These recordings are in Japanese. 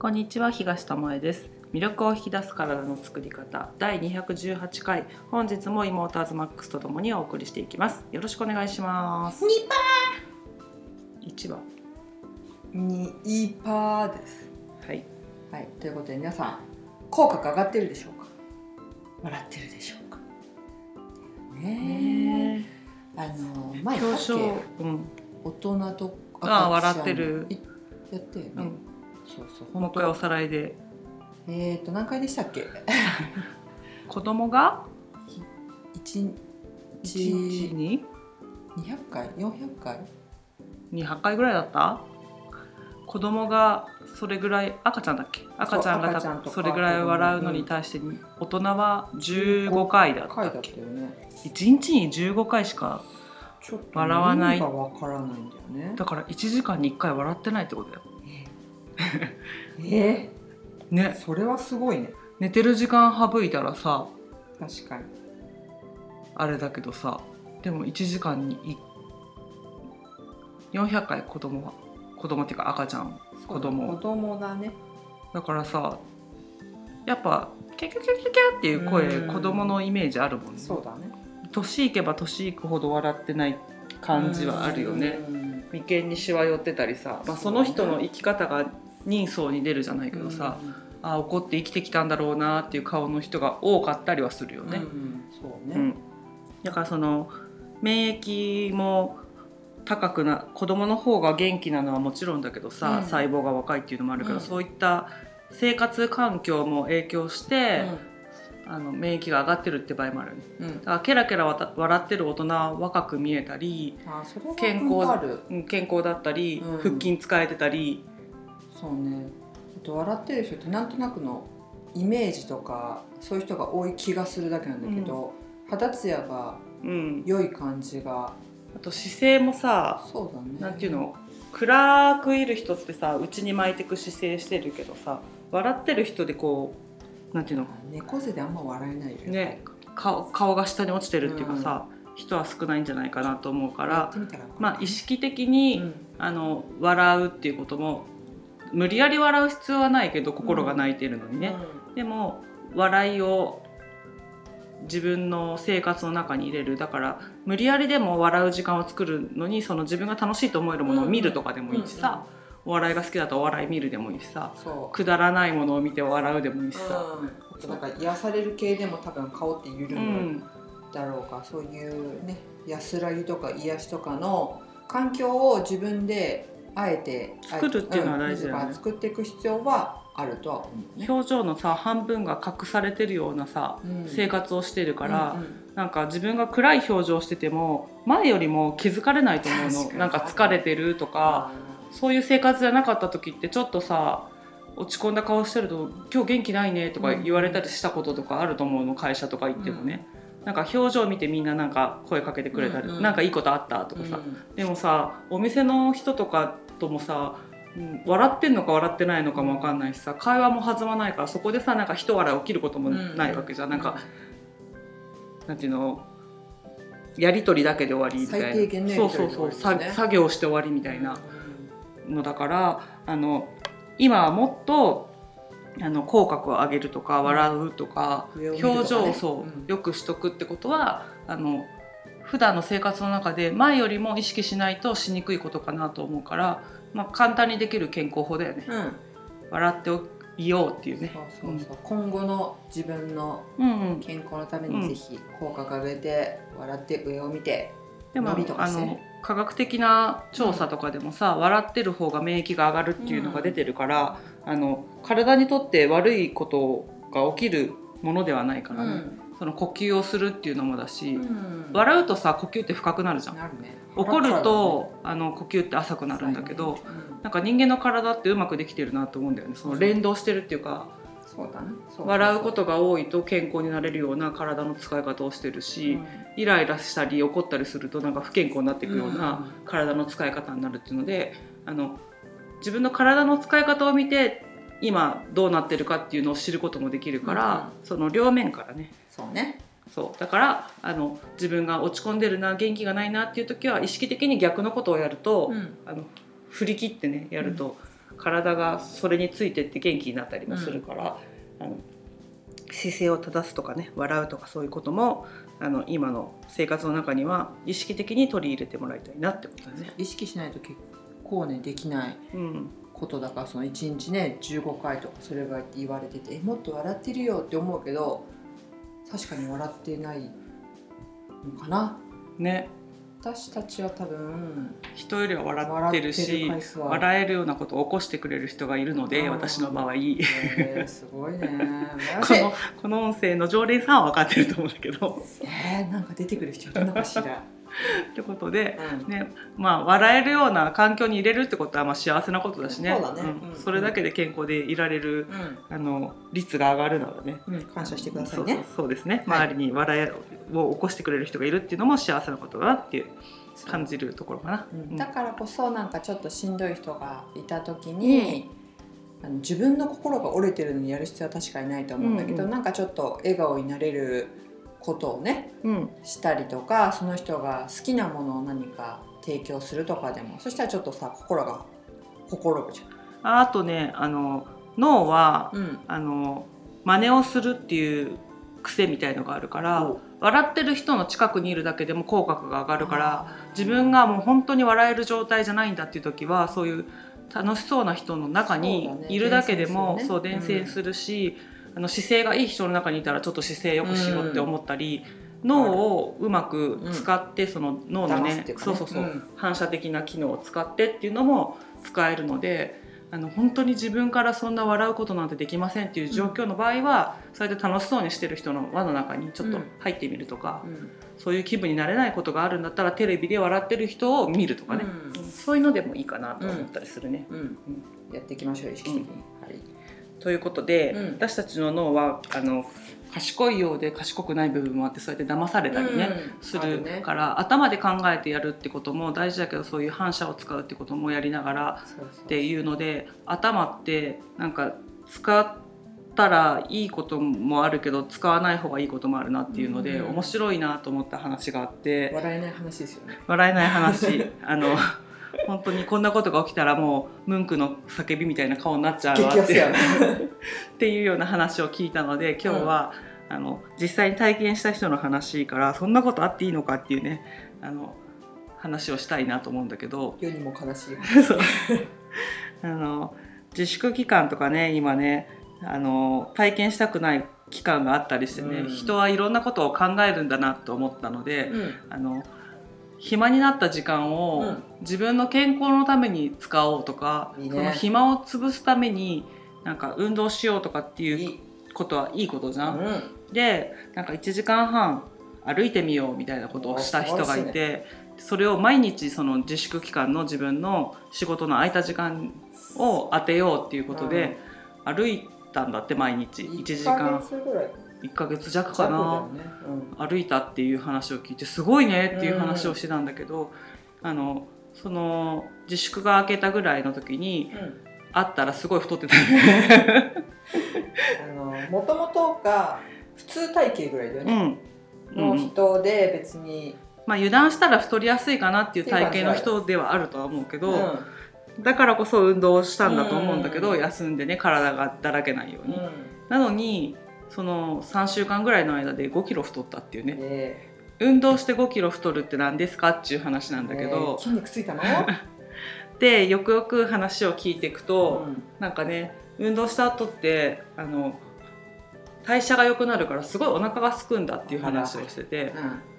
こんにちは東智恵です。魅力を引き出す体の作り方第218回。本日も妹アズマックスとともにお送りしていきます。よろしくお願いします。ニ1話ニーパーです。はい。はい、ということで皆さん口角上がってるでしょうか？笑ってるでしょうか？ねえ。あの前だっけうん。大人とああ赤ちゃん笑ってる。いやったよね、うんそうそう。もう一回おさらいで。えっ、ー、と何回でしたっけ？子供が？一1日日に200回？400回？200回ぐらいだった？子供がそれぐらい赤ちゃんだっけ？赤ちゃんが赤ちゃんとか。それぐらい笑うのに対して大人は15回だった回だったっね。1日に15回しかちょっと笑わない。意味がわからないんだよね。だから1時間に1回笑ってないってことだよえ？ね。それはすごいね。寝てる時間省いたらさ確かに。あれだけどさでも1時間にい400回子供は子供っていうか赤ちゃん子供。子供だね。だからさやっぱキャキャキャキャキャっていう声うん。子供のイメージあるもんね。そうだね。年いけば年いくほど笑ってない感じはあるよね。うん。眉間にしわ寄ってたりさ、まあ、その人の生き方が人相に出るじゃないけどさ、ああ怒って生きてきたんだろうなっていう顔の人が多かったりはするよね。うんうん。そうね、うん、だからその免疫も高くな子供の方が元気なのはもちろんだけどさ、うん。細胞が若いっていうのもあるけど、うん。そういった生活環境も影響して、あの免疫が上がってるって場合もあるね。うん。うんだからケラケラ笑ってる大人は若く見えたり、健康だったり、うん。腹筋使えてたり、そうね。あと笑ってる人ってなんとなくのイメージとかそういう人が多い気がするだけなんだけど、肌ツヤがうん、良い感じが。あと姿勢もさそうだね。なんていうの？暗くいる人ってさ内に巻いてく姿勢してるけどさ笑ってる人でこうなんていうの？猫背であんま笑えないよ。ね顔顔が下に落ちてるっていうかさ、人は少ないんじゃないかなと思うからまあ意識的に、うん。あの笑うっていうことも無理やり笑う必要はないけど心が泣いてるのにね、でも笑いを自分の生活の中に入れる。だから無理やりでも笑う時間を作るのにその自分が楽しいと思えるものを見るとかでもいいしさ、お笑いが好きだとお笑い見るでもいいしさ。くだらないものを見て笑うでもいいしさ、うん、なんか癒される系でも多分顔って緩うむんだろうか、そういうね安らぎとか癒しとかの環境を自分であえて作るっていうのは大事だよね。うん作っていく必要はあるとは思うね。表情のさ半分が隠されてるようなさうん。生活をしてるから、うんうんなんか自分が暗い表情してても前よりも気づかれないと思うの。なんか疲れてるとかそういう生活じゃなかった時ってちょっとさ落ち込んだ顔してると「今日元気ないね」とか言われたりしたこととかあると思うの会社とか行ってもね、なんか表情見てみんななんか声かけてくれたり「うんうん。なんかいいことあった?」とかさ、うん。でもさお店の人とかともさうん笑ってんのか笑ってないのかも分かんないしさ会話も弾まないからそこでさなんか人笑い起きることもないわけじゃん、なんかなんていうの？やり取りだけで終わりみたいな。最低限のやそうそうそう。作業して終わりみたいな。のだからあの今はもっとあの口角を上げるとか笑うとか、上を見るとかね。表情をそう、うん。よくしとくってことはあの普段の生活の中で前よりも意識しないとしにくいことかなと思うから、まあ、簡単にできる健康法だよね。うん。笑っていようっていうね。そうそうそう、今後の自分のうんうん、健康のためにぜひ口角上げて笑って上を見てでもあの科学的な調査とかでもさ、笑ってる方が免疫が上がるっていうのが出てるから、あの体にとって悪いことが起きるものではないからね、その呼吸をするっていうのもだし、うん。笑うとさ呼吸って深くなるじゃん。ね。怒るとあの呼吸って浅くなるんだけど、なんか人間の体ってうまくできてるなと思うんだよね。その連動してるっていうか、そうだね笑うことが多いと健康になれるような体の使い方をしてるし、イライラしたり怒ったりするとなんか不健康になっていくような体の使い方になるっていうのであの自分の体の使い方を見て今どうなってるかっていうのを知ることもできるから、その両面からねそうね。そう。だからあの自分が落ち込んでるな元気がないなっていう時は意識的に逆のことをやると、うん。あの振り切ってねやると、体がそれについてって元気になったりもするから、あの姿勢を正すとかね笑うとかそういうこともあの今の生活の中には意識的に取り入れてもらいたいなってことだね。意識しないと結構ねできないうん。ことだからその1日ね15回とかそれが言われててえもっと笑ってるよって思うけど確かに笑ってないのかな。ね。私たちは多分人よりは笑ってるし笑えるようなことを起こしてくれる人がいるのでうん。私の場合。こえーすごいね。羨ましいのこの音声の常連さんは分かってると思うんだけど。えー、なんか出てくる人いるのかしら、ってことで、うん。ねまあ、笑えるような環境に入れるってことはまあ幸せなことだしね。そうだね。ん。うんそれだけで健康でいられるあの率が上がるならね。うん、感謝してくださいね。そうですね、はい。周りに笑いを起こしてくれる人がいるっていうのも幸せなことだなっていう感じるところかな。うん。だからこそなんかちょっとしんどい人がいた時に、あの自分の心が折れてるのにやる必要は確かにないと思うんだけど、うんうん。なんかちょっと笑顔になれることをねうん。したりとかその人が好きなものを何か提供するとかでもそしたらちょっとさ心が心ぶじああとねあの脳は、ゃん。うん。あの真似をするっていう癖みたいのがあるから、笑ってる人の近くにいるだけでも口角が上がるから自分がもう本当に笑える状態じゃないんだっていう時はそういう楽しそうな人の中にいるだけでも伝染するね。そう伝染するし、あの姿勢がいい人の中にいたらちょっと姿勢よくしようって思ったり、脳をうまく使って、その脳のねそうそうそう、ん反射的な機能を使ってっていうのも使えるのであの本当に自分からそんな笑うことなんてできませんっていう状況の場合は、そうやって楽しそうにしてる人の輪の中にちょっと入ってみるとか、うん。そういう気分になれないことがあるんだったらテレビで笑ってる人を見るとかね、うん。そういうのでもいいかなと思ったりするね。うん。やっていきましょう意識的に、はいということで、うん。私たちの脳はあの賢いようで賢くない部分もあってそうやって騙されたりね、うんするから、頭で考えてやるってことも大事だけどそういう反射を使うってこともやりながらっていうので頭ってなんか使ったらいいこともあるけど使わない方がいいこともあるなっていうので、うん。面白いなと思った話があって笑えない話ですよね。笑えない話。あの 本当にこんなことが起きたらもうムンクの叫びみたいな顔になっちゃうわってね っていうような話を聞いたので今日は、あの実際に体験した人の話からそんなことあっていいのかっていうねあの話をしたいなと思うんだけど。世にも悲しい あの自粛期間とかね今ねあの体験したくない期間があったりしてね、うん。人はいろんなことを考えるんだなと思ったので、うん。あの暇になった時間をうん。自分の健康のために使おうとか、いいね。その暇を潰すためになんか運動しようとかっていうことはいいことじゃん。うん。でなんか1時間半歩いてみようみたいなことをした人がいおてそれを毎日その自粛期間の自分の仕事の空いた時間を当てようっていうことで歩いたんだって毎日1時間。1ヶ月ぐらい1ヶ月弱かな、弱だよね。歩いたっていう話を聞いてすごいねっていう話をしてたんだけど、あのその自粛が明けたぐらいの時にうん。うん会ったらすごい太ってたね。あのもともとが普通体型ぐらいだようね、ん。の人で別に、まあ、油断したら太りやすいかなっていう体型の人ではあるとは思うけど、うん。だからこそ運動をしたんだと思うんだけど、うん。休んでね体がだらけないように、なのにその3週間ぐらいの間で5キロ太ったっていうね。で運動して5キロ太るって何ですかっていう話なんだけねど、筋肉ついたの、でよくよく話を聞いていくと、うん。なんかね運動した後ってあの代謝が良くなるからすごいお腹がすくんだっていう話をしてて。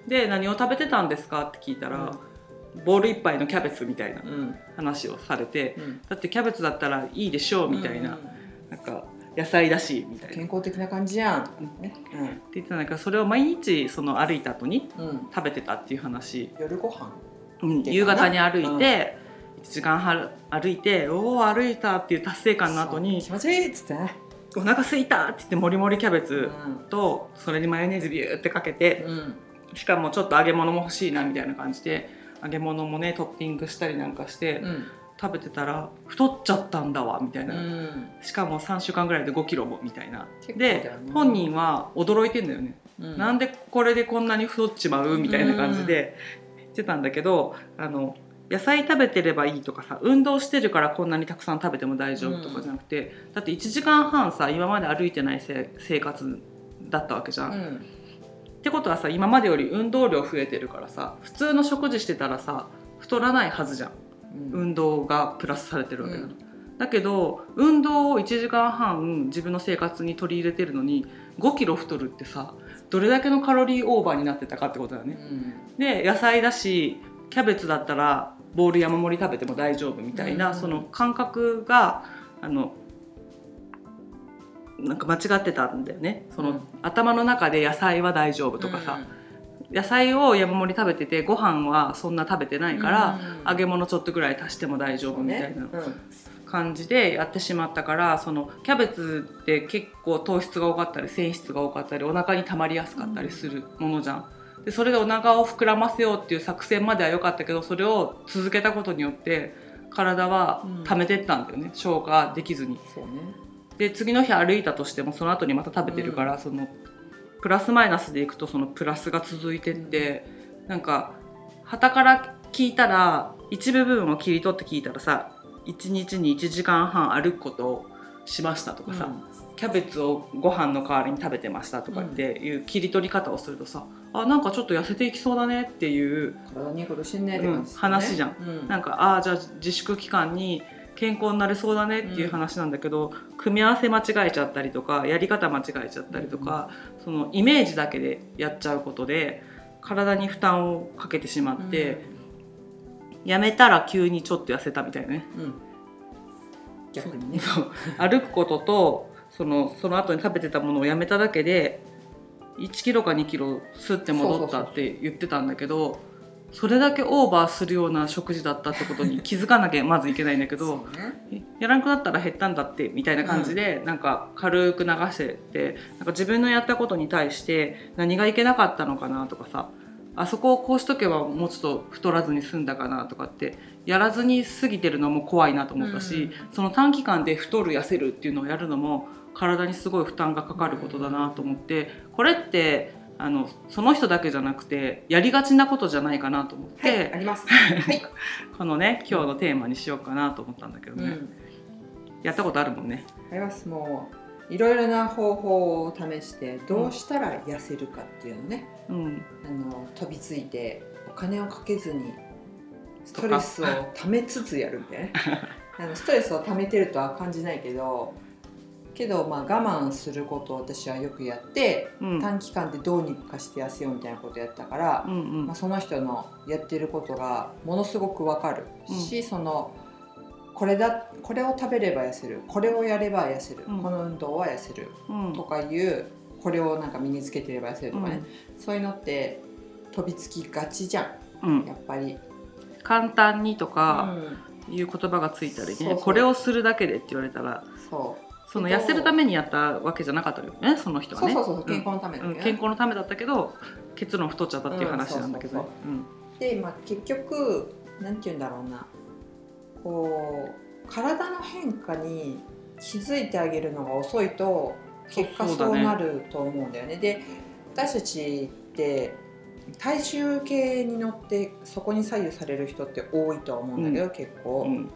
で何を食べてたんですかって聞いたら、ボール一杯のキャベツみたいなうん。うん話をされてうんだってキャベツだったらいいでしょうみたいな,、うんなんか野菜だしみたいな。って健康的な感じやん、ね。言ってたんだけどそれを毎日その歩いた後にうん。うん、食べてたっていう話、夜ご飯？うん夕方に歩いて、1時間は歩いておお歩いたっていう達成感の後に気持ちいいっつって。ね、お腹すいたって言ってもりもりキャベうツん。とそれにマヨネーズビューってかけてうん。しかもちょっと揚げ物も欲しいなみたいな感じで揚げ物もねトッピングしたりなんかしてうん食べてたら太っちゃったんだわみたいな、うん。しかも3週間ぐらいで5キロもみたいな。結構だよでね本人は驚いてんだよね、うん。なんでこれでこんなに太っちまうみたいな感じで言ってたんだけどあの野菜食べてればいいとかさ運動してるからこんなにたくさん食べても大丈夫とかじゃなくて、だって1時間半さ今まで歩いてないせ生活だったわけじゃん。うん。ってことはさ今までより運動量増えてるからさ普通の食事してたらさ太らないはずじゃんうん運動がプラスされてるわけだ、うん。だけど運動を1時間半自分の生活に取り入れてるのに5キロ太るってさどれだけのカロリーオーバーになってたかってことだよね。で野菜だしキャベツだったらボール山盛り食べても大丈夫みたいな、うん。その感覚があのなんか間違ってたんだよね。その、うん。頭の中で野菜は大丈夫とかさ、野菜を山盛り食べててご飯はそんな食べてないから、揚げ物ちょっとぐらい足しても大丈夫みたいな感じでやってしまったからそのキャベツって結構糖質が多かったり繊維質が多かったりお腹に溜まりやすかったりするものじゃん。でそれでお腹を膨らませようっていう作戦までは良かったけどそれを続けたことによって体は溜めてったんだよね、消化できずに。ね。で次の日歩いたとしてもその後にまた食べてるから、そのプラスマイナスでいくとそのプラスが続いてって、なんか旗から聞いたら一部分を切り取って聞いたらさ1日に1時間半歩くことをしましたとかさ、キャベツをご飯の代わりに食べてましたとかっていう切り取り方をするとさ、あなんかちょっと痩せていきそうだねっていう体にいいことしてんねって感じね。うん話じゃん。うん。なんかああじゃあ自粛期間に健康になれそうだねっていう話なんだけど、組み合わせ間違えちゃったりとかやり方間違えちゃったりとか、そのイメージだけでやっちゃうことで体に負担をかけてしまって、やめたら急にちょっと痩せたみたいなね。うん。逆にね。そう。歩くこととそのその後に食べてたものをやめただけで1キロか2キロスッて戻ったって言ってたんだけどそれだけオーバーするような食事だったってことに 気づかなきゃまずいけないんだけどね。やらなくなったら減ったんだってみたいな感じで、なんか軽く流しててなんか自分のやったことに対して何がいけなかったのかなとかさあそこをこうしとけばもうちょっと太らずに済んだかなとかってやらずに過ぎてるのも怖いなと思ったし、その短期間で太る痩せるっていうのをやるのも体にすごい負担がかかることだなと思ってこれってあのその人だけじゃなくてやりがちなことじゃないかなと思って、はいあります。はい。このね今日のテーマにしようかなと思ったんだけどね、うん。やったことあるもんね。あります。もういろいろな方法を試してどうしたら痩せるかっていうのね、うん。あの飛びついてお金をかけずにストレスをためつつやるみたいなね。あのストレスをためてるとは感じないけどけどまあ我慢することを私はよくやってうん。短期間でどうにかして痩せようみたいなことやったから、うんうん。まあ、その人のやってることがものすごくわかるし、そのこれだこれを食べれば痩せるこれをやれば痩せる、うん。この運動は痩せるうん。とかいうこれをなんか身につけてれば痩せるとかね、そういうのって飛びつきがちじゃうん。んやっぱり。簡単にとかうん。いう言葉がついたりね、これをするだけでって言われたら。そうその痩せるためにやったわけじゃなかったよねその人はね。そうそうそう健康のためだうん健康のためだったけど結論太っちゃったっていう話なんだけどね。うんで、まあ、結局なんて言うんだろうな。こう体の変化に気づいてあげるのが遅いと結果そうなると思うんだよね。で私たちって体重計に乗ってそこに左右される人って多いとは思うんだけど、結構、うん。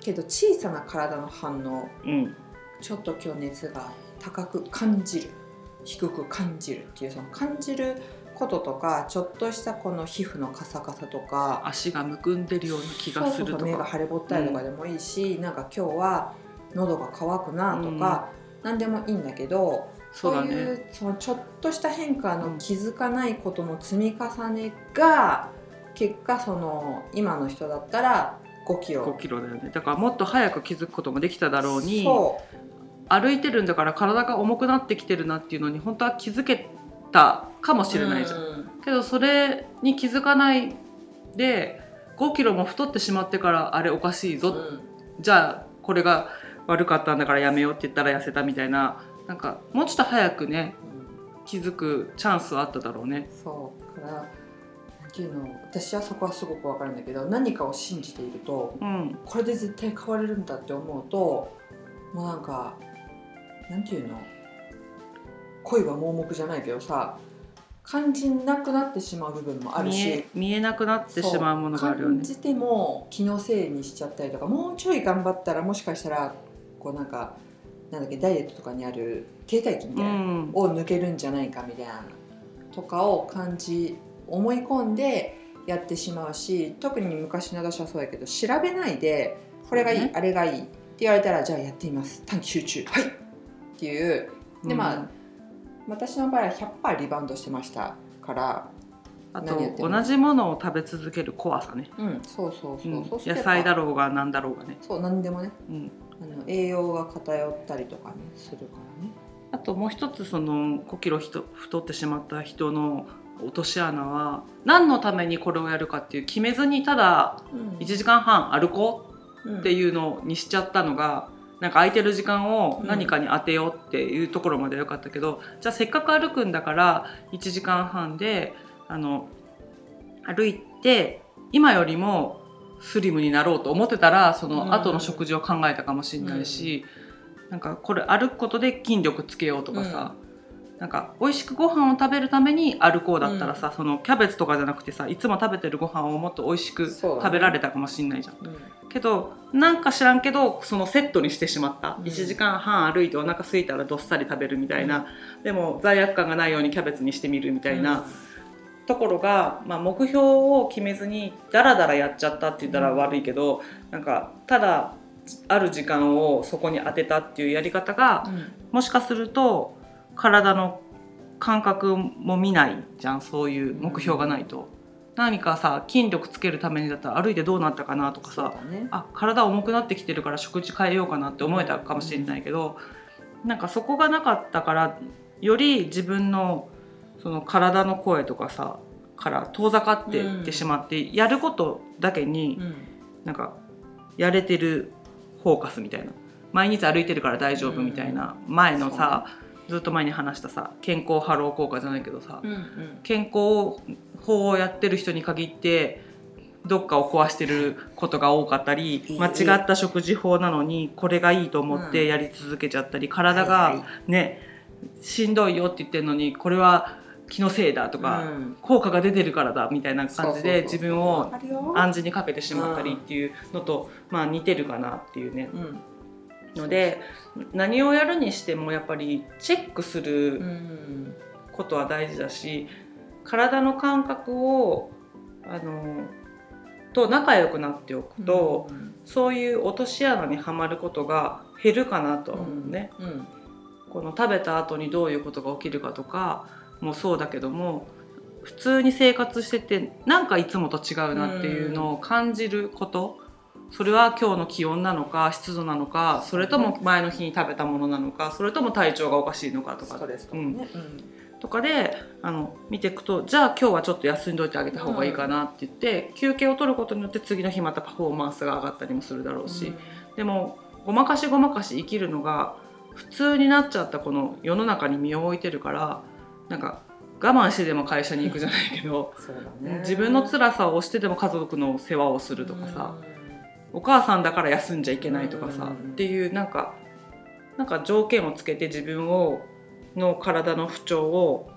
けど小さな体の反応うんちょっと今日熱が高く感じる低く感じるっていうその感じることとかちょっとしたこの皮膚のカサカサとか足がむくんでるような気がするとか。が腫れぼったいとかでもいいし、なんか今日は喉が渇くなとか、何でもいいんだけどそうだいうねそのちょっとした変化の気づかないことの積み重ねが結果その今の人だったら5キロ。5キロだよね。だからもっと早く気づくこともできただろうにそ歩いてるんだから体が重くなってきてるなっていうのに本当は気づけたかもうしれないじゃん、うん。けどそれに気づかないで5キロも太ってしまってからあれおかしいぞ、うん。じゃあこれが悪かったんだからやめようって言ったら痩せたみたいな。なんかもうちょっと早くね気づくチャンスはあっただろうね。そう。だからなんていうの私はそこはすごくわかるんだけど何かを信じているとうん。これで絶対変われるんだって思うともうなんかなんていうの？恋は盲目じゃないけどさ感じなくなってしまう部分もあるし。見え見えなくなってしまうものがあるよね。感じても気のせいにしちゃったりとかもうちょい頑張ったらもしかしたらこうなんかなんだっけダイエットとかにある停滞期みたいな、うん。を抜けるんじゃないかみたいなとかを感じ思い込んでやってしまうし特に昔の私はそうやけど調べないでこれがいい、ね。あれがいいって言われたらじゃあやってみます。短期集中。はいっていう。でまあ、うん私の場合は100%リバウンドしてましたから。あと同じものを食べ続ける怖さね、うんそうそうそう、うん野菜だろうが何だろうがね、そう何でもね。うん、あの栄養が偏ったりとかねするからね。あともう一つその5キロ太ってしまった人の落とし穴は何のためにこれをやるかっていう決めずにただ1時間半歩こうってういうのにしちゃったのがなんか空いてる時間を何かに当てようっていうところまではよかったけど、じゃあせっかく歩くんだから1時間半であの歩いて今よりもスリムになろうと思ってたらその後の食事を考えたかもしれないし、なんかこれ歩くことで筋力つけようとかさ、なんか美味しくご飯を食べるために歩こうだったらさ、そのキャベツとかじゃなくてさいつも食べてるご飯をもっと美味しく食べられたかもしれないじゃん。うん。けどなんか知らんけどそのセットにしてしまった、うん。1時間半歩いてお腹空いたらどっさり食べるみたいな、でも罪悪感がないようにキャベツにしてみるみたいなところが、まあ、目標を決めずにダラダラやっちゃったって言ったら悪いけど、なんかただある時間をそこに当てたっていうやり方がうん。もしかすると体の感覚も見ないじゃんそういう目標がないと。何かさ筋力つけるためにだったら歩いてどうなったかなとかさね。あ体重くなってきてるから食事変えようかなって思えたかもしれないけど、なんかそこがなかったからより自分のその体の声とかさから遠ざかっていってしまって、やることだけにうん。なんかやれてるフォーカスみたいな。毎日歩いてるから大丈夫みたいな、前のさ、ずっと前に話したさ健康ハロー効果じゃないけどさ、うんうん。健康法をやってる人に限ってどっかを壊してることが多かったり間違った食事法なのにこれがいいと思ってやり続けちゃったり体はいはがねしんどいよって言ってるのにこれは気のせいだとかうん。効果が出てるからだみたいな感じで自分わを暗示にかけてしまったりっていうのとまあ似てるかなっていうね。うんので何をやるにしてもやっぱりチェックするうんことは大事だし体の感覚をあのと仲良くなっておくと、うんそういう落とし穴にはまることが減るかなとは思うね、うん。この食べた後にどういうことが起きるかとかもそうだけども普通に生活しててなんかいつもと違うなっていうのを感じること、それは今日の気温なのか湿度なのかそれとも前の日に食べたものなのかそれとも体調がおかしいのかとか。かうんね。うん。とかであの見ていくとじゃあ今日はちょっと休んどいてあげた方がいいかなって言って、休憩を取ることによって次の日またパフォーマンスが上がったりもするだろうし、でもごまかしごまかし生きるのが普通になっちゃったこの世の中に身を置いてるからなんか我慢してでも会社に行くじゃないけど、ね。自分の辛さを押してでも家族の世話をするとかさ、お母さんだから休んじゃいけないとかさ、うん。っていうなんかなんか条件をつけて自分をの体の不調を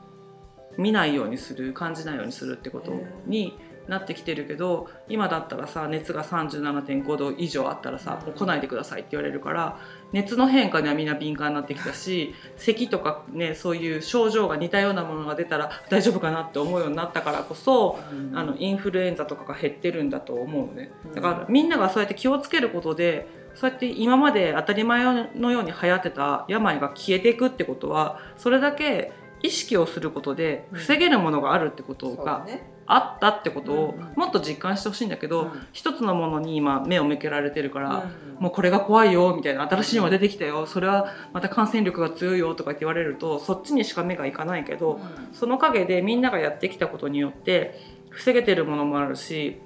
見ないようにする感じないようにするってことになってきてるけど今だったらさ熱が37.5度以上あったらさもう来ないでくださいって言われるから熱の変化にはみんな敏感になってきたし咳とかねそういう症状が似たようなものが出たら大丈夫かなって思うようになったからこそうん。あのインフルエンザとかが減ってるんだと思うのね。うん。だからみんながそうやって気をつけることでそうやって今まで当たり前のように流行ってた病が消えていくってことはそれだけ意識をすることで防げるものがあるってことそうだがねあったってことをうんうん。もっと実感してほしいんだけど、うん。一つのものに今目を向けられてるから、うんもうこれが怖いよみたいな新しいのが出てきたよそれはまた感染力が強いよとかって言われるとそっちにしか目がいかないけど、その陰でみんながやってきたことによって防げてるものもあるし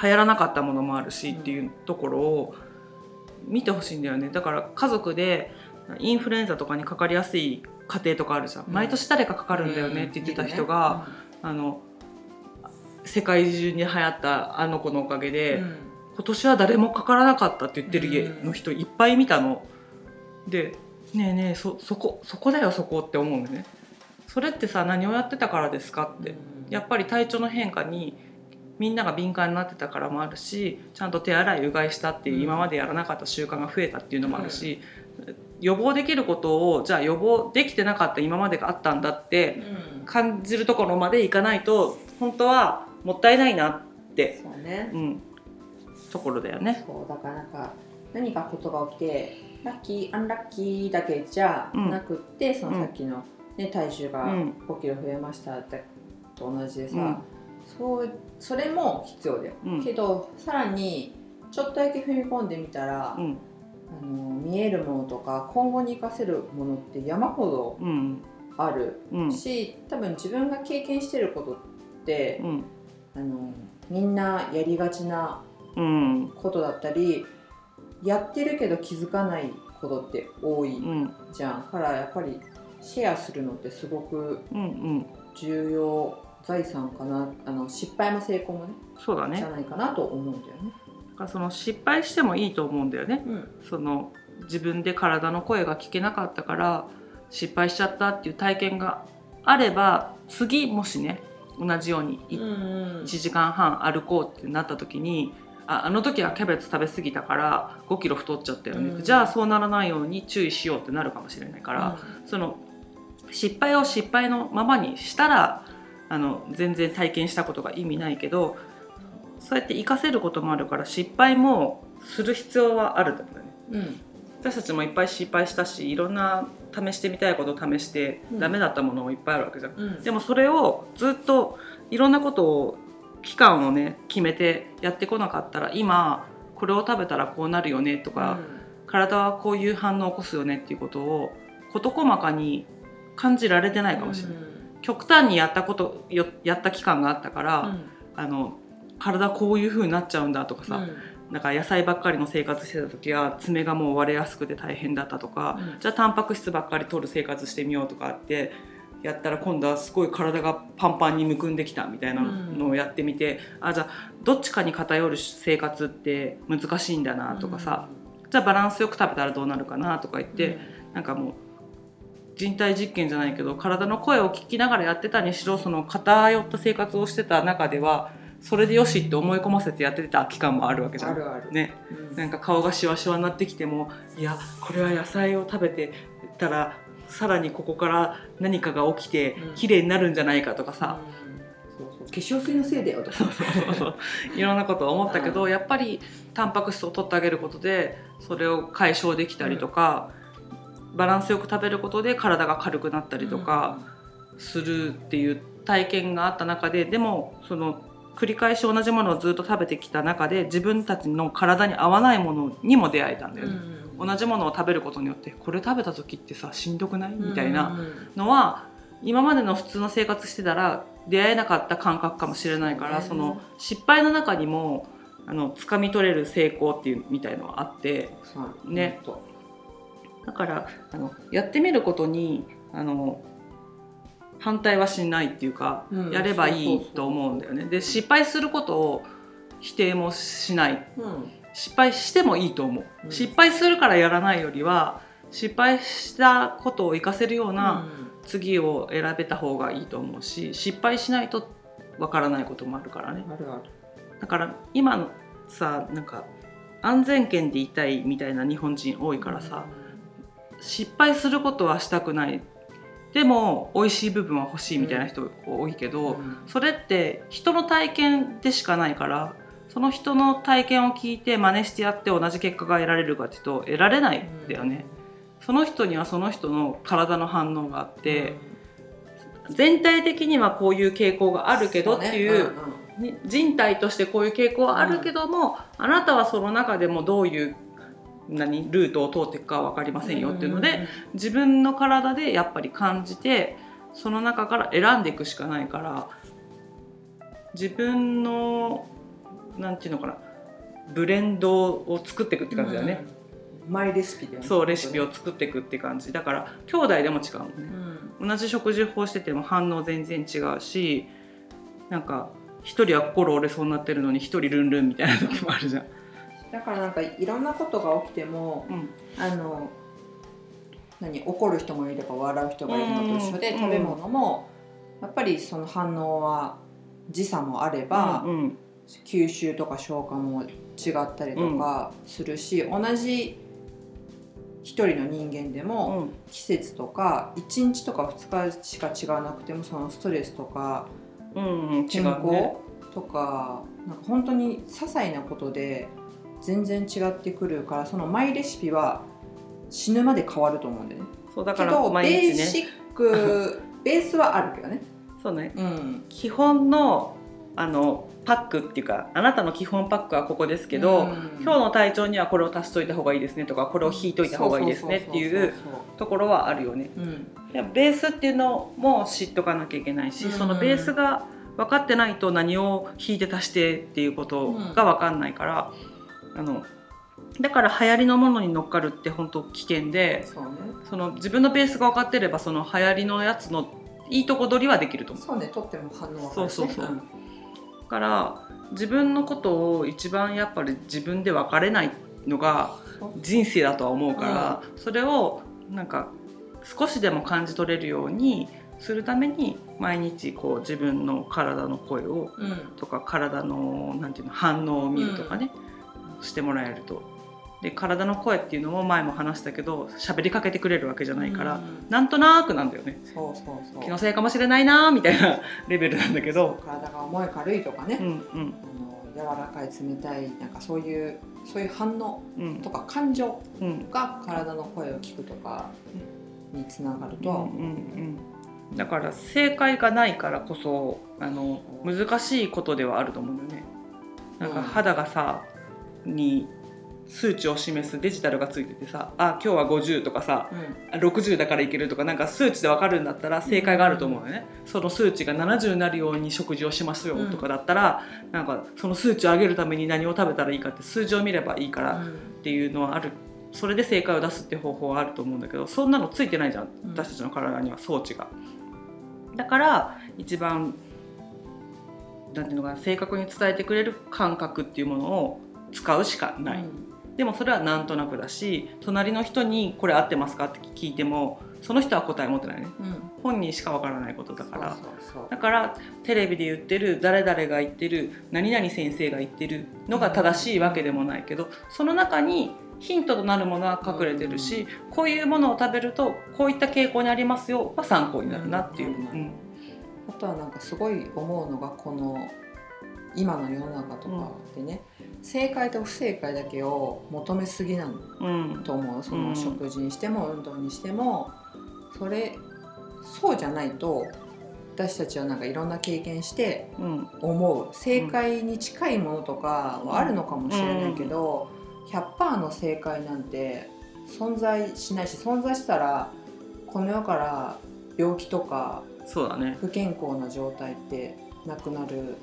流行らなかったものもあるしっていうところを見てほしいんだよね。だから家族でインフルエンザとかにかかりやすい家庭とかあるじゃん、うん。毎年誰かかかるんだよねって言ってた人が、あの世界中に流行ったあの子のおかげで、うん。今年は誰もかからなかったって言ってる家の人いっぱい見たの。でねえねえそそこそこだよそこって思うんだよね。それってさ何をやってたからですかって。やっぱり体調の変化にみんなが敏感になってたからもあるしちゃんと手洗いうがいしたっていう、今までやらなかった習慣が増えたっていうのもあるし、予防できることをじゃあ予防できてなかった今までがあったんだって感じるところまでいかないと本当はもったいないなって。そうね。うん、ところだよね。そうだからなんか何かことが起きてラッキーアンラッキーだけじゃなくって、そのさっきの、ね、体重がうん。5キロ増えましたってと同じでさ、うん。そうそれも必要だよ、うん。けどさらにちょっとだけ踏み込んでみたら、うん。あの見えるものとか今後に生かせるものって山ほうん。どあるうん。し、多分自分が経験してることって、うんあのみんなやりがちなうん。ことだったりやってるけど気づかないことって多いうん。じゃん、からやっぱりシェアするのってすごくうんうん。重要財産かな。あの失敗も成功もねそうだね。じゃないかなと思うんだよね。だからその失敗してもいいと思うんだよね。うん。その自分で体の声が聞けなかったから失敗しちゃったっていう体験があれば次もしね同じようにい1時間半歩こうってなった時にああの時はキャベツ食べ過ぎたから5キロ太っちゃったよねうん。じゃあそうならないように注意しようってなるかもしれないから、その失敗を失敗のままにしたらあの全然体験したことが意味ないけどそうやって活かせることもあるから失敗もする必要はあるんだよね。うんうん。私たちもいっぱい失敗したしいろんな試してみたいことを試してうん。ダメだったものもいっぱいあるわけじゃん。うん。でもそれをずっといろんなことを期間をね決めてやってこなかったら今これを食べたらこうなるよねとか、体はこういう反応を起こすよねっていうことを事細かに感じられてないかもしれない。極端にやったことよやった期間があったから、あの体こういう風になっちゃうんだとかさ、なんか野菜ばっかりの生活してた時は爪がもう割れやすくて大変だったとか、うん。じゃあタンパク質ばっかり取る生活してみようとかってやったら今度はすごい体がパンパンにむくんできたみたいなのをやってみて、あじゃあどっちかに偏る生活って難しいんだなとかさ、じゃあバランスよく食べたらどうなるかなとか言って、なんかもう人体実験じゃないけど体の声を聞きながらやってたにしろその偏った生活をしてた中ではそれでよしって思い込ませてやってた期間もあるわけじゃん。あるある。ね、うん。なんか顔がシワシワになってきてもいやこれは野菜を食べてたらさらにここから何かが起きてうん。綺麗になるんじゃないかとかさ、そうそう。化粧水のせいだよと。か。そうそうそう。いろんなことを思ったけど、やっぱりタンパク質を取ってあげることでそれを解消できたりとか、バランスよく食べることで体が軽くなったりとかするっていう体験があった中ででもその繰り返し同じものをずっと食べてきた中で自分たちの体に合わないものにも出会えたんだよね。同じものを食べることによってこれ食べた時ってさしんどくない？みたいなのは今までの普通の生活してたら出会えなかった感覚かもしれないから、その失敗の中にもあの掴み取れる成功っていうみたいのはあってね。だからあのやってみることにあの反対はしないっていうか、うん。やればいいと思うんだよね。で失敗することを否定もしない。うん。失敗してもいいと思う、うん。失敗するからやらないよりは失敗したことを活かせるような次を選べた方がいいと思うし失敗しないとわからないこともあるからね。あるある。だから今のさなんか安全圏でいたいみたいな日本人多いからさ、失敗することはしたくないでも美味しい部分は欲しいみたいな人多いけど、うん。それって人の体験でしかないからその人の体験を聞いて真似してやって同じ結果が得られるかっていうと得られないんだよね、その人にはその人の体の反応があって、全体的にはこういう傾向があるけどっていうに人体としてこういう傾向はあるけども、あなたはその中でもどういう何ルートを通っていくかは分かりませんよっていうので、自分の体でやっぱり感じてその中から選んでいくしかないから自分のなんていうのかなブレンドを作っていくって感じだよね、うん。マイレシピだよね。そうレシピを作っていくって感じだから兄弟でも違うもんねうん。同じ食事法してても反応全然違うしなんか一人は心折れそうになってるのに一人ルンルンみたいな時もあるじゃん。だからなんかいろんなことが起きてもうん。あの何怒る人もいれば笑う人がいるのと一緒で、うん。食べ物もやっぱりその反応は時差もあれば、うんうん。吸収とか消化も違ったりとかするし、同じ一人の人間でも、うん。季節とか1日とか2日しか違わなくてもそのストレスとかうんうん違健康とかなんか本当に些細なことで全然違ってくるからそのマイレシピは死ぬまで変わると思うんだよね。そうだからけど、ベ毎ーシック ベースはあるけどね。そうねうん、基本のあのパックっていうかあなたの基本パックはここですけど、うん今日の体調にはこれを足しといた方がいいですねとかこれを引いといた方がいいですねっていうところはあるよね。そうそうそうそう。でベースっていうのも知っとかなきゃいけないし、うんそのベースが分かってないと何を引いて足してっていうことが分かんないから、あのだから流行りのものに乗っかるって本当危険でうん、そうね。その自分のベースが分かってればその流行りのやつのいいとこ取りはできると思う。そうね、とっても反応は、ね、そうそうそう。だから自分のことを一番やっぱり自分で分かれないのが人生だとは思うから、それをなんか少しでも感じ取れるようにするために毎日こう自分の体の声をうん、とか体のなんていうの反応を見るとかね、してもらえると。で体の声っていうのも前も話したけど喋りかけてくれるわけじゃないから、うんなんとなくなんだよねそうそうそう。気のせいかもしれないなーみたいなレベルなんだけど。体が重い軽いとかね、うんうんあの柔らかい冷たいなんかそういうそういう反応うんとか感情うんが体の声を聞くとかにつながるとは思う。うんうんうん、だから正解がないからこそあの難しいことではあると思うんだよね。なんかうん肌がさに数値を示すデジタルがついててさあ今日は50とかさうん。60だからいけるとかなんか数値で分かるんだったら正解があると思うよね、その数値が70になるように食事をしますよとかだったら、なんかその数値を上げるために何を食べたらいいかって数字を見ればいいからっていうのはある。それで正解を出すって方法はあると思うんだけどそんなのついてないじゃん。うん。私たちの体には装置が。だから一番なんていうのかな正確に伝えてくれる感覚っていうものを使うしかない、うん。でもそれはなんとなくだし隣の人に「これ合ってますか?」って聞いてもその人は答え持ってないね。うん。本人しかわからないことだから。だからテレビで言ってる誰々が言ってる何々先生が言ってるのが正しいわけでもないけどその中にヒントとなるものは隠れてるしこういうものを食べるとこういった傾向にありますよは参考になるなっていう。うん。うん。あとはなんかすごい思うのがこの今の世の中とかでね、正解と不正解だけを求めすぎなの。うん。と思う。そうん。の食事にしても運動にしてもそれそうじゃないと私たちはなんかいろんな経験してうん。思う。正解に近いものとかはあるのかもしれないけど、100%の正解なんて存在しないし存在したらこの世から病気とかそうだね。不健康な状態ってなくなる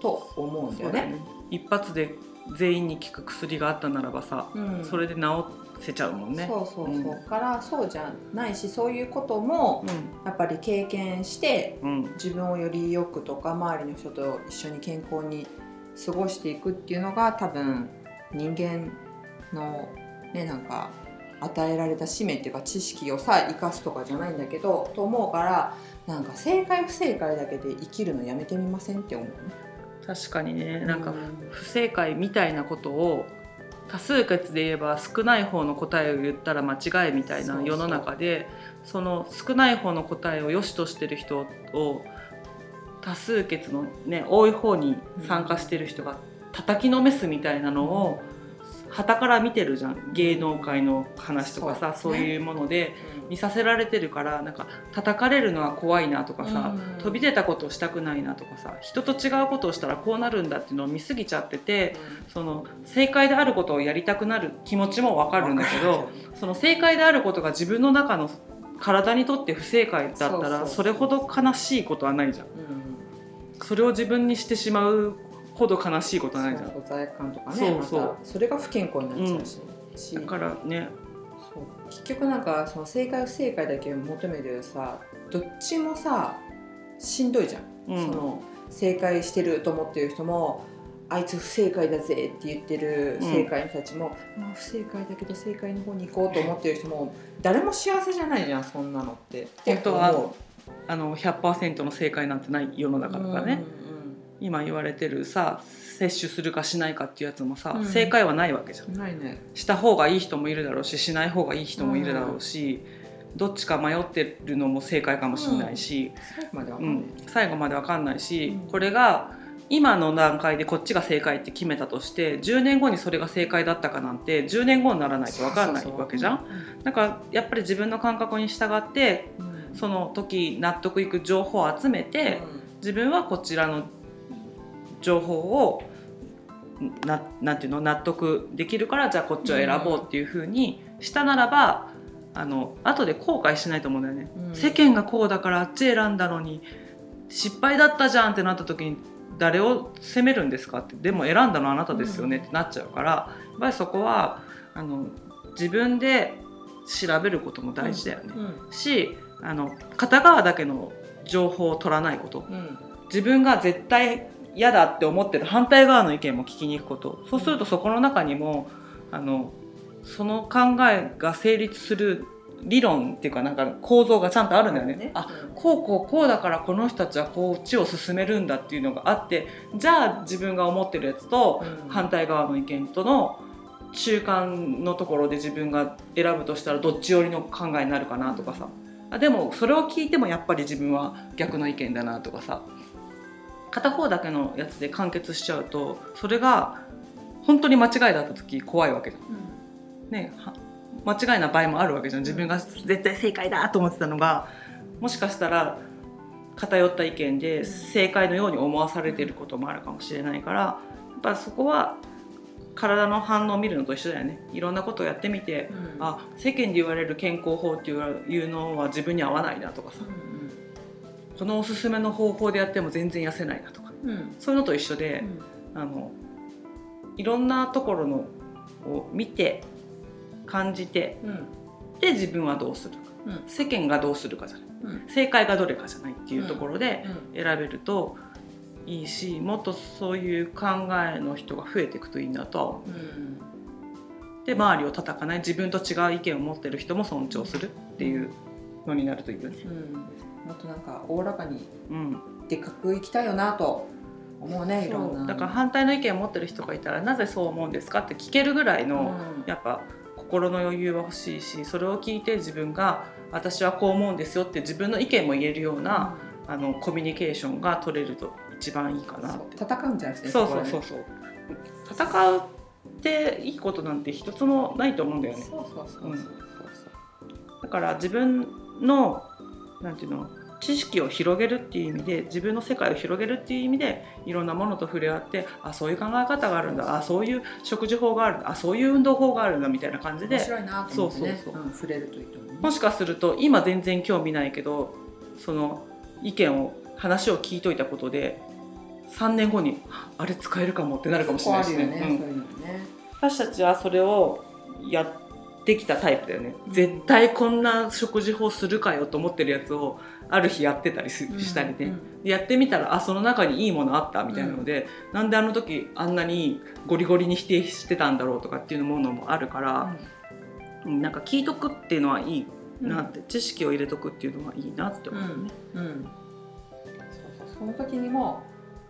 と思うんだよね。一発で全員に効く薬があったならばさ、うん。それで治せちゃうもんね。そうそうそう、うん。からそうじゃないしそういうこともやっぱり経験してうん。うん自分をよりよくとか周りの人と一緒に健康に過ごしていくっていうのが多分人間のねなんか与えられた使命っていうか知識をさ生かすとかじゃないんだけどと思うからなんか正解不正解だけで生きるのやめてみませんって思うね。確かにねなんかう不正解みたいなことを多数決で言えば少ない方の答えを言ったら間違いみたいな世の中でその少ない方の答えを良しとしてる人を多数決のね多い方に参加してる人が叩きのめすみたいなのを傍から見てるじゃん。芸能界の話とかさそういうもので見させられてるからなんか叩かれるのは怖いなとかさ、うん。飛び出たことをしたくないなとかさ人と違うことをしたらこうなるんだっていうのを見すぎちゃっててその正解であることをやりたくなる気持ちもわかるんだけどその正解であることが自分の中の体にとって不正解だったらそれほど悲しいことはないじゃん。うん。それを自分にしてしまうほど悲しいことはないじゃん。そうそう罪悪感とかねそうそう。またそれが不健康になっちゃうし,、しだからね結局なんかその正解不正解だけを求めてるさどっちもさしんどいじゃん、うん。その正解してると思ってる人もあいつ不正解だぜって言ってる正解の人たちも、まあ不正解だけど正解の方に行こうと思ってる人も誰も幸せじゃないじゃんそんなのって。本当は思あの100%の正解なんてない世のう中だからね、うん。今言われてるさ接種するかしないかっていうやつもさ、うん。正解はないわけじゃん。うんないね。した方がいい人もいるだろうししない方がいい人もいるだろうし、どっちか迷ってるのも正解かもしれないし、最後までわかうん。最後まで分かんないし、うん。これが今の段階でこっちが正解って決めたとして10年後にそれが正解だったかなんて10年後にならないと分かんないわけじゃん。だからやっぱり自分の感覚に従ってうん。うんその時納得いく情報を集めて、自分はこちらの情報をななんていうの納得できるからじゃあこっちを選ぼうっていうふうにしたならば、あの後で後悔しないと思うんだよね、うん。世間がこうだからあっち選んだのに失敗だったじゃんってなった時に誰を責めるんですかって。でも選んだのはあなたですよねってなっちゃうから。やっぱりそこはあの自分で調べることも大事だよね。うん。しあの片側だけの情報を取らないこと。うん。自分が絶対嫌だって思ってる反対側の意見も聞きに行くこと。そうするとそこの中にもあのその考えが成立する理論っていうかなんか構造がちゃんとあるんだよね。あこうこうこうだからこの人たちはこっちを進めるんだっていうのがあってじゃあ自分が思ってるやつとうん。反対側の意見との中間のところで自分が選ぶとしたらどっち寄りの考えになるかなとかさ。あでもそれを聞いてもやっぱり自分は逆の意見だなとかさ片方だけのやつで完結しちゃうとそれが本当に間違いだった時怖いわけじゃん。ね、は間違いな場合もあるわけじゃん。自分が絶対正解だと思ってたのがもしかしたら偏った意見で正解のように思わされていることもあるかもしれないからやっぱそこは体の反応を見るのと一緒だよね。いろんなことをやってみてうん。あ世間で言われる健康法っていういうのは自分に合わないなとかさこのおすすめの方法でやっても全然痩せないなとか。うん。うんそういうのと一緒で、あのいろんなところのを見て感じてうん。で自分はどうするか。うん。世間がどうするかじゃない。うん。正解がどれかじゃないっていうところでうん。選べるといいしもっとそういう考えの人が増えていくといいなとは思う。ん。うで周りを叩かない。自分と違う意見を持ってる人も尊重するっていうのになるといいよね。うんもっとなんかおおらかにうん、でっかくいきたいよなと思うねいろんな。だから反対の意見を持ってる人がいたらなぜそう思うんですかって聞けるぐらいの、うん。やっぱ心の余裕は欲しいしそれを聞いて自分が私はこう思うんですよって自分の意見も言えるような、あのコミュニケーションが取れると一番いいかなって。戦うんじゃなくてねそうそうそう。そう戦うっていいことなんて一つもないと思うんだよね。そうそうそうそう。うん。だから自分のなんていうの知識を広げるっていう意味で自分の世界を広げるっていう意味でいろんなものと触れ合ってあそういう考え方があるんだあそういう食事法があるんだあそういう運動法があるんだみたいな感じで面白いなと思ってね。そうそうそん触れるといいと思うね。もしかすると今全然興味ないけどその意見を話を聞いといたことで3年後にあれ使えるかもってなるかもしれないしそこあるよね、うん。そういうのね。私たちはそれをやってきたタイプだよね、うん。絶対こんな食事法するかよと思ってるやつをある日やってたりすしたりね、やってみたらあその中にいいものあったみたいなので、なんであの時あんなにゴリゴリに否定してたんだろうとかっていうものもあるから、うん。なんか聞いとくっていうのはいいうんなって、知識を入れとくっていうのはいいなって思うね。うんうん。そうそうその時にも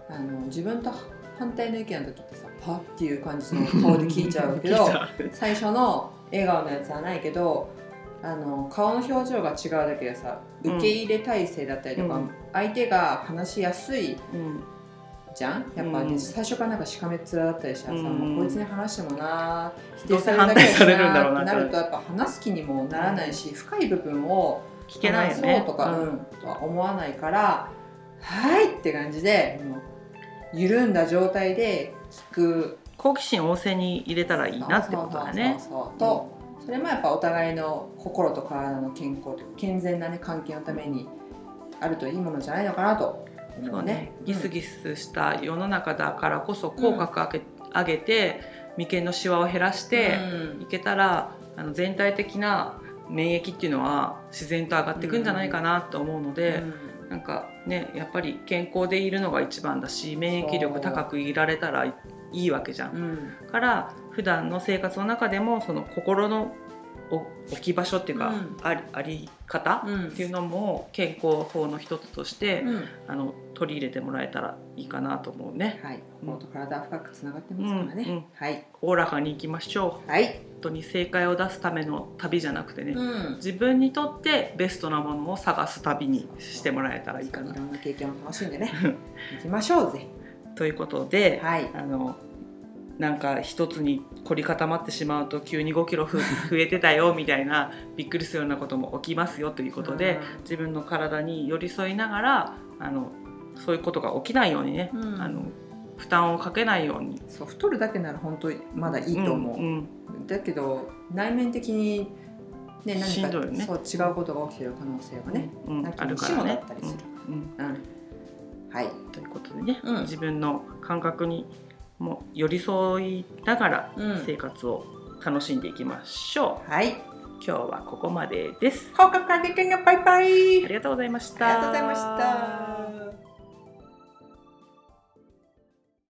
あの自分と反対の意見の時ってさ「は?」っていう感じの顔で聞いちゃうけど 最初の笑顔のやつはないけどあの顔の表情が違うだけでさ受け入れ体制だったりとか、うん。相手が話しやすいうん。じゃん？やっぱね、うん。最初からなんかしかめっ面だったりしたらさ、うん。もうこいつに話してもな否定されるだろうななってなるとやっぱ話す気にもならないし、深い部分を聞けないよ話ねそうとか、ううんんとは思わないからはいって感じでもう緩んだ状態で聞く。好奇心旺盛に入れたらいいなってことだね。そうそうそうそう。と、それもやっぱお互いの心と体の健康と健全な、ね、関係のためにあるといいものじゃないのかなと思そううねね。ギスギスした世の中だからこそ口角上げ,、上げて眉間のシワを減らしてうん。いけたらあの全体的な免疫っていうのは自然と上がっていくんじゃないかなと思うので、なんかねやっぱり健康でいるのが一番だし免疫力高くいられたらいいわけじゃん。から普段の生活の中でもその心のお置き場所っていうか、うん。ありあり方うん。っていうのも健康法の一つとして、うん。あの取り入れてもらえたらいいかなと思うね。はい。心と体は深くつながってますからね、うんうん。はい。おおらかにいきましょう。はい、本当に正解を出すための旅じゃなくてね、うん。自分にとってベストなものを探す旅にしてもらえたらいいかな。いろんな経験を楽しんでね。行きましょうぜ。ということで、はい。あのなんか一つに凝り固まってしまうと急に5キロふ 増えてたよみたいなびっくりするようなことも起きますよということで、自分の体に寄り添いながらあのそういうことが起きないようにね、うん。あの負担をかけないように。そう太るだけなら本当にまだいいと思う、んん。だけど内面的に、ね、何かね。そう違うことが起きてる可能性はね、うんなんかあるからね。はい。ということでね、うん。自分の感覚にも寄り添いながらうん生活を楽しんでいきましょう。はい今日はここまでです。放課後かけてねバイバイありがとうございました。ありがとうございました